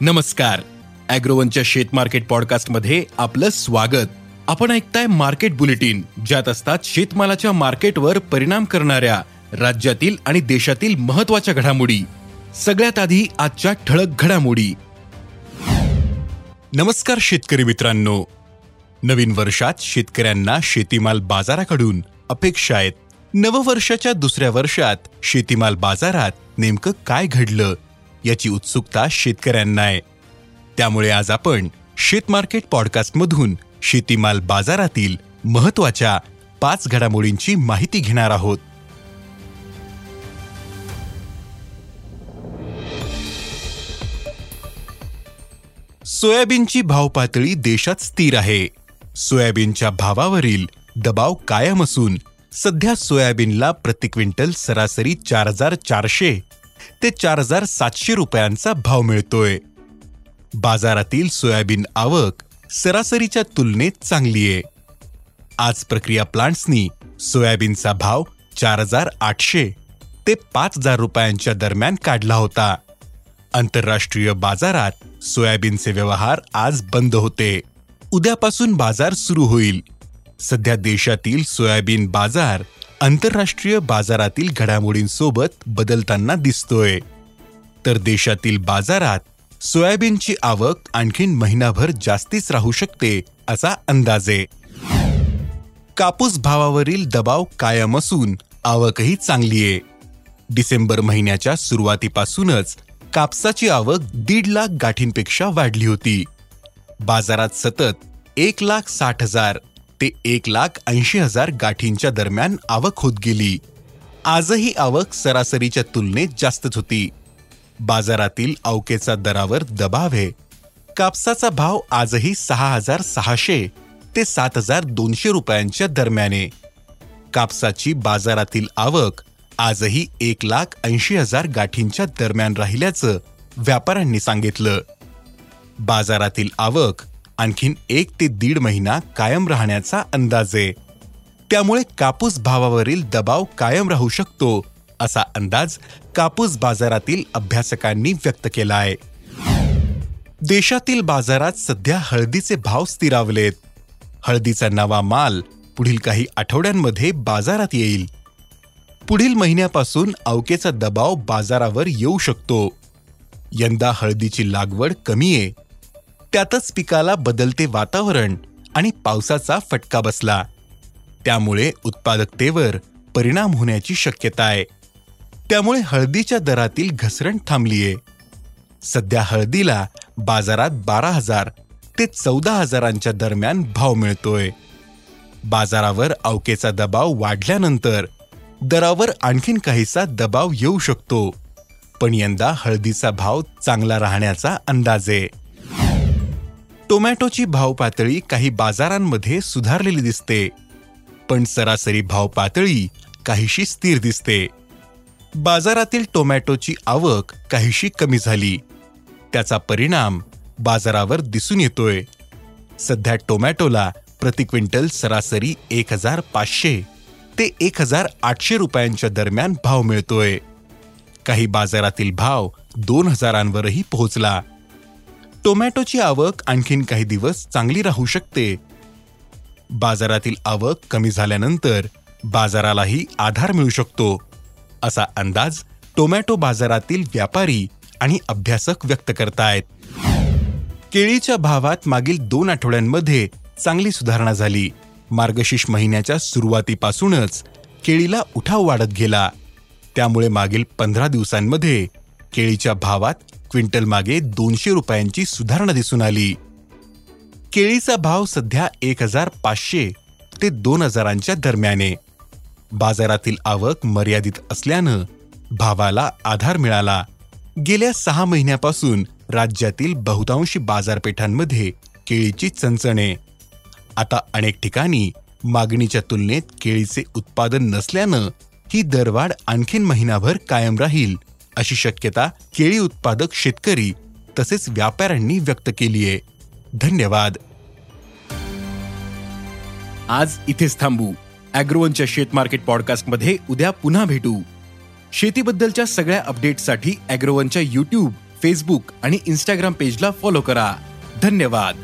नमस्कार. अॅग्रोवनच्या शेत मार्केट पॉडकास्टमध्ये आपलं स्वागत. आपण ऐकताय मार्केट बुलेटिन ज्यात असतात शेतमालाच्या मार्केटवर परिणाम करणाऱ्या राज्यातील आणि देशातील महत्त्वाच्या घडामोडी. सगळ्यात आधी आजच्या ठळक घडामोडी. नमस्कार शेतकरी मित्रांनो. नवीन वर्षात शेतकऱ्यांना शेतीमाल बाजाराकडून अपेक्षा आहेत. नववर्षाच्या दुसऱ्या वर्षात शेतीमाल बाजारात नेमकं काय घडलं? याची उत्सुकता शेतकऱ्यांना आहे. त्यामुळे आज आपण शेतमार्केट पॉडकास्टमधून शेतीमाल बाजारातील महत्त्वाच्या पाच घडामोडींची माहिती घेणार आहोत. सोयाबीनची भाव पातळी देशात स्थिर आहे. सोयाबीनच्या भावावरील दबाव कायम असून सध्या सोयाबीनला प्रति क्विंटल सरासरी चार हजार चारशे ते चार हजार सातशे रुपयांचा भाव मिळतोय. बाजारातील सोयाबीन आवक सरासरीच्या तुलनेत चांगली आहे. आज प्रक्रिया प्लांट्सनी सोयाबीनचा भाव चार हजार आठशे ते पाच हजार रुपयांच्या दरम्यान काढला होता. आंतरराष्ट्रीय बाजारात सोयाबीनचे व्यवहार आज बंद होते. उद्यापासून बाजार सुरू होईल. सध्या देशातील सोयाबीन बाजार आंतरराष्ट्रीय बाजारातील घडामोडींसोबत बदलताना दिसतोय. तर देशातील बाजारात सोयाबीनची आवक आणखीन महिनाभर जास्तीच राहू शकते असा अंदाज. आहे कापूस भावावरील दबाव कायम असून आवकही चांगली आहे डिसेंबर महिन्याच्या सुरुवातीपासूनच कापसाची आवक दीड लाख गाठींपेक्षा वाढली होती. बाजारात सतत एक लाख साठ हजार ते एक लाख ऐंशी हजार गाठींच्या दरम्यान आवक होत गेली. आजही आवक सरासरीच्या तुलनेत जास्तच होती. बाजारातील अवकेचा दरावर दबाव आहे. कापसाचा भाव आजही सहा हजार सहाशे ते सात हजार दोनशे रुपयांच्या दरम्याने. कापसाची बाजारातील आवक आजही एक लाख ऐंशी हजार गाठींच्या दरम्यान राहिल्याचं व्यापाऱ्यांनी सांगितलं. बाजारातील आवक आणखीन एक ते दीड महिना कायम राहण्याचा अंदाज आहे. त्यामुळे कापूस भावावरील दबाव कायम राहू शकतो असा अंदाज कापूस बाजारातील अभ्यासकांनी व्यक्त केला आहे. देशातील बाजारात सध्या हळदीचे भाव स्थिरावलेत. हळदीचा नवा माल पुढील काही आठवड्यांमध्ये बाजारात येईल. पुढील महिन्यापासून अवकेचा दबाव बाजारावर येऊ शकतो. यंदा हळदीची लागवड कमी आहे. त्यातच पिकाला बदलते वातावरण आणि पावसाचा फटका बसला. त्यामुळे उत्पादकतेवर परिणाम होण्याची शक्यता आहे. त्यामुळे हळदीच्या दरातील घसरण थांबलीये. सध्या हळदीला बाजारात बारा हजार ते चौदा हजारांच्या दरम्यान भाव मिळतोय. बाजारावर अवकेचा दबाव वाढल्यानंतर दरावर आणखीन काहीसा दबाव येऊ शकतो. पण यंदा हळदीचा भाव चांगला राहण्याचा अंदाज आहे. टोमॅटोची भाव पातळी काही बाजारांमध्ये सुधारलेली दिसते. पण सरासरी भाव पातळी काहीशी स्थिर दिसते. बाजारातील टोमॅटोची आवक काहीशी कमी झाली. त्याचा परिणाम बाजारावर दिसून येतोय. सध्या टोमॅटोला प्रति क्विंटल सरासरी एक हजार पाचशे ते एक हजार आठशे रुपयांच्या दरम्यान भाव मिळतोय. काही बाजारातील भाव दोन हजारांवरही पोहोचला. टोमॅटोची आवक आणखीन काही दिवस चांगली राहू शकते. बाजारातील आवक कमी झाल्यानंतर बाजारालाही आधार मिळू शकतो. असा अंदाज टोमॅटो बाजारातील व्यापारी आणि अभ्यासक व्यक्त करतायत. केळीच्या भावात मागील दोन आठवड्यांमध्ये चांगली सुधारणा झाली. मार्गशीर्ष महिन्याच्या सुरुवातीपासूनच केळीला उठाव वाढत गेला. त्यामुळे मागील पंधरा दिवसांमध्ये केळीच्या भावात क्विंटल मागे दोनशे रुपयांची सुधारणा दिसून आली. केळीचा भाव सध्या एक हजार पाचशे ते दोन हजारांच्या दरम्याने. बाजारातील आवक मर्यादित असल्यानं भावाला आधार मिळाला. गेल्या सहा महिन्यापासून राज्यातील बहुतांशी बाजारपेठांमध्ये केळीची चणचणे. आता अनेक ठिकाणी मागणीच्या तुलनेत केळीचे उत्पादन नसल्यानं ही दरवाढ आणखीन महिनाभर कायम राहील अशी शक्यता केळी उत्पादक शेतकरी तसेच व्यापाऱ्यांनी व्यक्त केली आहे. धन्यवाद. आज इथेच थांबू. अॅग्रोवनच्या शेत मार्केट पॉडकास्टमध्ये उद्या पुन्हा भेटू. शेतीबद्दलच्या सगळ्या अपडेटसाठी अॅग्रोवनच्या युट्यूब फेसबुक आणि इन्स्टाग्राम पेजला फॉलो करा. धन्यवाद.